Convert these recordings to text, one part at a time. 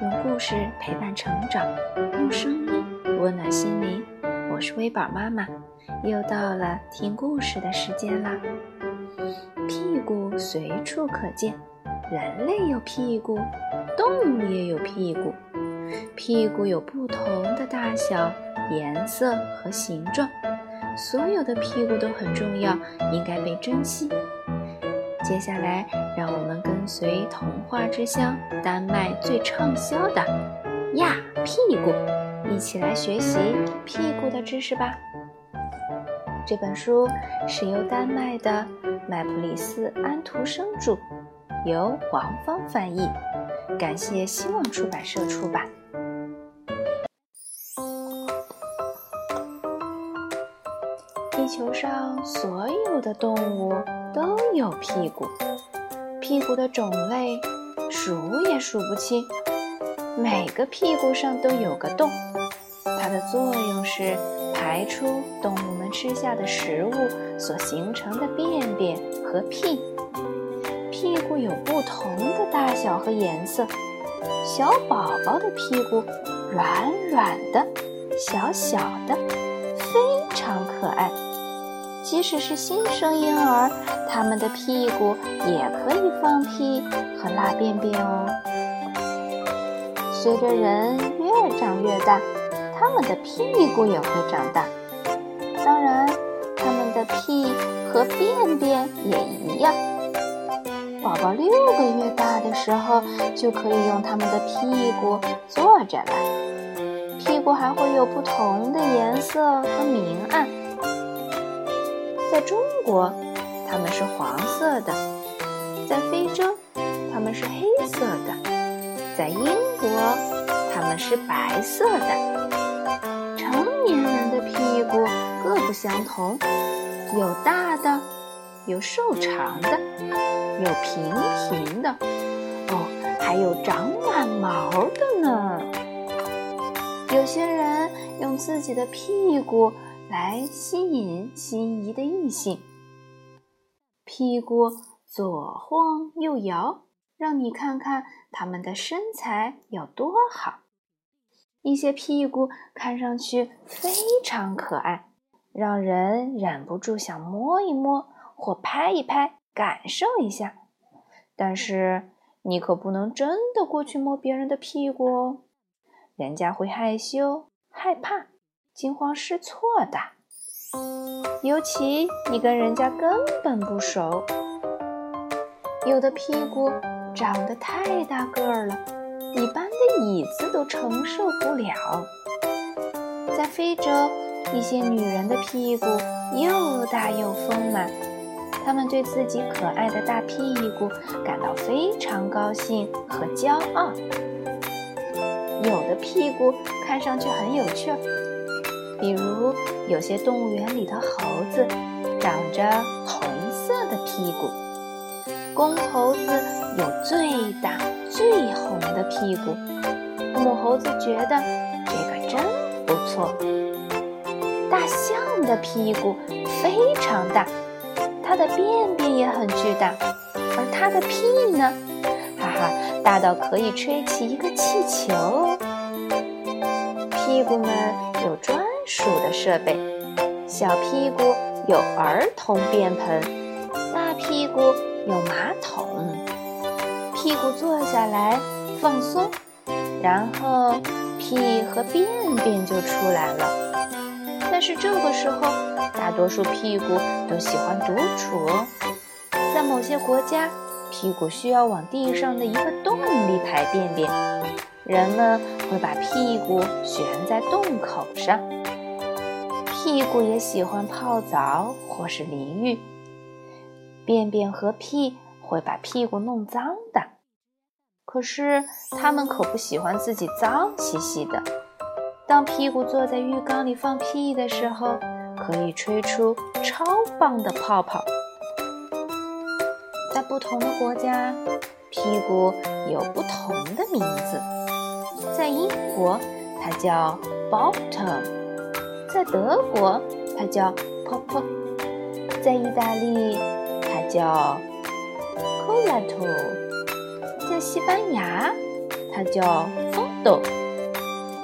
用故事陪伴成长，用声音温暖心灵。我是微宝妈妈，又到了听故事的时间啦。屁股随处可见，人类有屁股，动物也有屁股。屁股有不同的大小、颜色和形状，所有的屁股都很重要，应该被珍惜。接下来，让我们跟随童话之乡丹麦最畅销的《呀屁股》，一起来学习屁股的知识吧。这本书是由丹麦的麦普里斯安徒生著，由王芳翻译，感谢希望出版社出版。地球上所有的动物。都有屁股，屁股的种类数也数不清。每个屁股上都有个洞，它的作用是排出动物们吃下的食物所形成的便便和屁。屁股有不同的大小和颜色，小宝宝的屁股软软的、小小的，非常可爱。即使是新生婴儿，他们的屁股也可以放屁和拉便便哦。随着人越长越大，他们的屁股也会长大。当然，他们的屁和便便也一样。宝宝六个月大的时候，就可以用他们的屁股坐着了。屁股还会有不同的颜色和明暗。在中国，它们是黄色的；在非洲，它们是黑色的；在英国，它们是白色的。成年人的屁股各不相同，有大的，有瘦长的，有平平的，哦，还有长满毛的呢。有些人用自己的屁股。来吸引心仪的异性，屁股左晃右摇，让你看看他们的身材有多好。一些屁股看上去非常可爱，让人忍不住想摸一摸或拍一拍，感受一下。但是你可不能真的过去摸别人的屁股哦，人家会害羞害怕。惊慌失措的，尤其你跟人家根本不熟。有的屁股长得太大个儿了，一般的椅子都承受不了。在非洲，一些女人的屁股又大又丰满，她们对自己可爱的大屁股感到非常高兴和骄傲。有的屁股看上去很有趣儿。比如，有些动物园里的猴子长着红色的屁股，公猴子有最大最红的屁股，母猴子觉得这个真不错。大象的屁股非常大，它的便便也很巨大，而它的屁呢，哈哈，大到可以吹起一个气球。屁股们有专。数的设备，小屁股有儿童便盆，大屁股有马桶。屁股坐下来放松，然后屁和便便就出来了。但是这个时候，大多数屁股都喜欢独处。在某些国家，屁股需要往地上的一个洞里排便便，人们会把屁股悬在洞口上。屁股也喜欢泡澡或是淋浴，便便和屁会把屁股弄脏的。可是它们可不喜欢自己脏兮兮的。当屁股坐在浴缸里放屁的时候，可以吹出超棒的泡泡。在不同的国家，屁股有不同的名字。在英国，它叫 bottom。在德国，它叫 Popo；在意大利，它叫 colato；在西班牙，它叫 Fondo；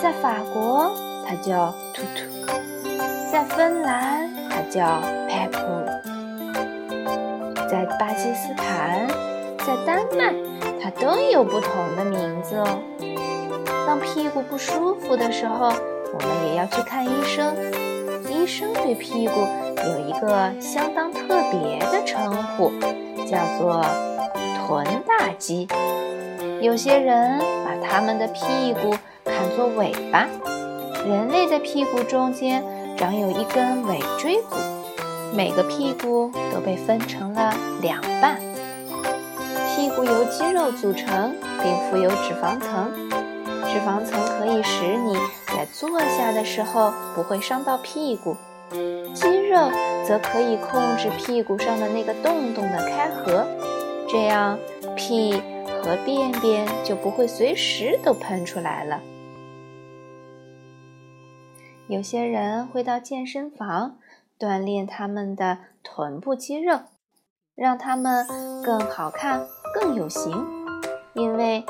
在法国，它叫 Tutu；；在芬兰，它叫 Pepp；在巴基斯坦，在丹麦，它都有不同的名字哦。当屁股不舒服的时候，我们也要去看医生。医生对屁股有一个相当特别的称呼，叫做“臀大肌”。有些人把他们的屁股看作尾巴。人类的屁股中间长有一根尾椎骨，每个屁股都被分成了两半。屁股由肌肉组成，并附有脂肪层。脂肪层可以使你在坐下的时候不会伤到屁股，肌肉则可以控制屁股上的那个洞洞的开合，这样屁。和便便就不会随时都喷出来了。有些人会到健身房锻炼他们的臀部肌肉，让他们更好看、更有型，因为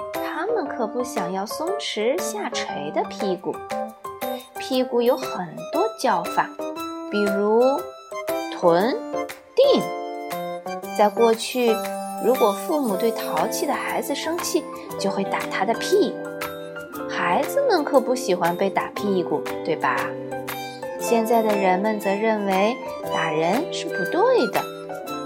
可不想要松弛下垂的屁股。屁股有很多叫法，比如臀、腚。在过去。如果父母对淘气的孩子生气，就会打他的屁股。孩子们可不喜欢被打屁股，对吧？现在的人们则认为打人是不对的，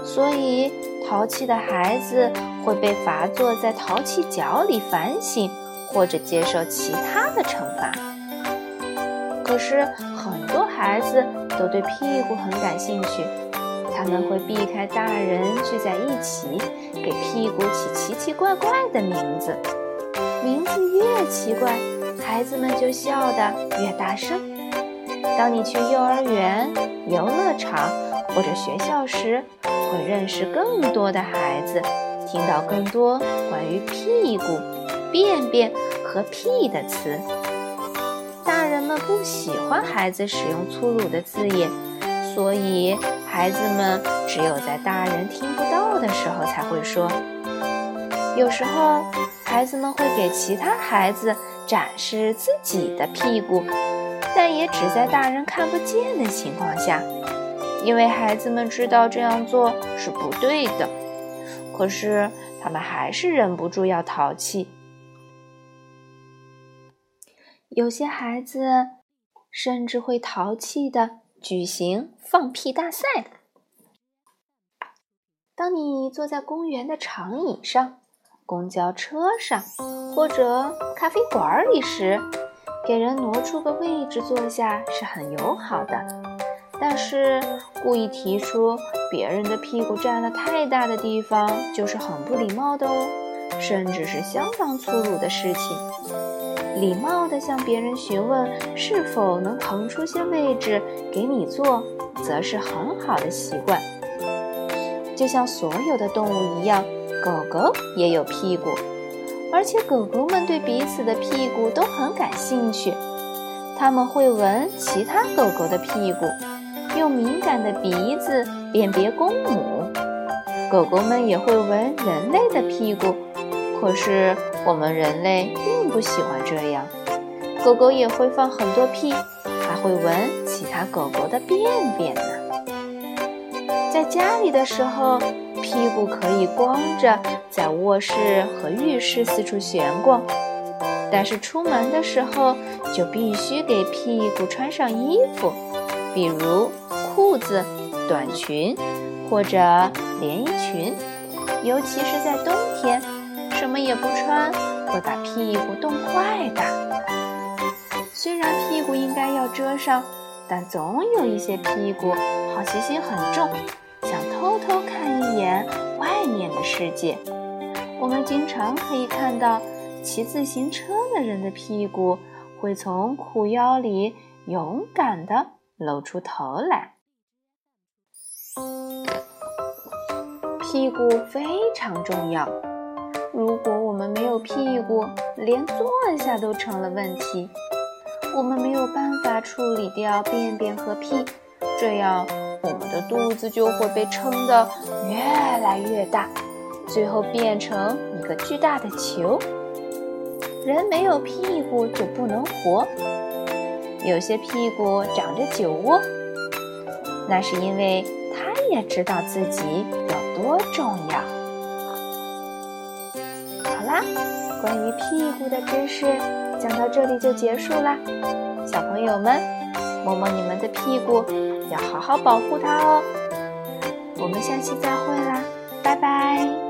所以淘气的孩子会被罚坐在淘气角里反省，或者接受其他的惩罚。可是很多孩子都对屁股很感兴趣。他们会避开大人聚在一起，给屁股起奇奇怪怪的名字。名字越奇怪，孩子们就笑得越大声。当你去幼儿园、游乐场或者学校时，会认识更多的孩子，听到更多关于屁股、便便和屁的词。大人们不喜欢孩子使用粗鲁的字眼，所以。孩子们只有在大人听不到的时候才会说。有时候，孩子们会给其他孩子展示自己的屁股，但也只在大人看不见的情况下，因为孩子们知道这样做是不对的。可是，他们还是忍不住要淘气。有些孩子甚至会淘气的。举行放屁大赛。当你坐在公园的长椅上、公交车上或者咖啡馆里时，给人挪出个位置坐下是很友好的。但是，故意提出别人的屁股占了太大的地方，就是很不礼貌的哦，甚至是相当粗鲁的事情。礼貌地向别人询问是否能腾出些位置给你坐，则是很好的习惯。就像所有的动物一样，狗狗也有屁股，而且狗狗们对彼此的屁股都很感兴趣。它们会闻其他狗狗的屁股，用敏感的鼻子辨别公母。狗狗们也会闻人类的屁股，可是我们人类并。不喜欢这样，狗狗也会放很多屁，还会闻其他狗狗的便便呢。在家里的时候，屁股可以光着在卧室和浴室四处闲逛，但是出门的时候就必须给屁股穿上衣服，比如裤子、短裙或者连衣裙，尤其是在冬天，什么也不穿。会把屁股冻坏的。虽然屁股应该要遮上，但总有一些屁股好奇心很重，想偷偷看一眼外面的世界。我们经常可以看到骑自行车的人的屁股会从裤腰里勇敢地露出头来。屁股非常重要。如果我们没有屁股，连坐下都成了问题。我们没有办法处理掉便便和屁，这样我们的肚子就会被撑得越来越大，最后变成一个巨大的球。人没有屁股就不能活。有些屁股长着酒窝，那是因为他也知道自己有多重要。好啦，关于屁股的知识讲到这里就结束啦。小朋友们，摸摸你们的屁股，要好好保护它哦。我们下期再会啦，拜拜。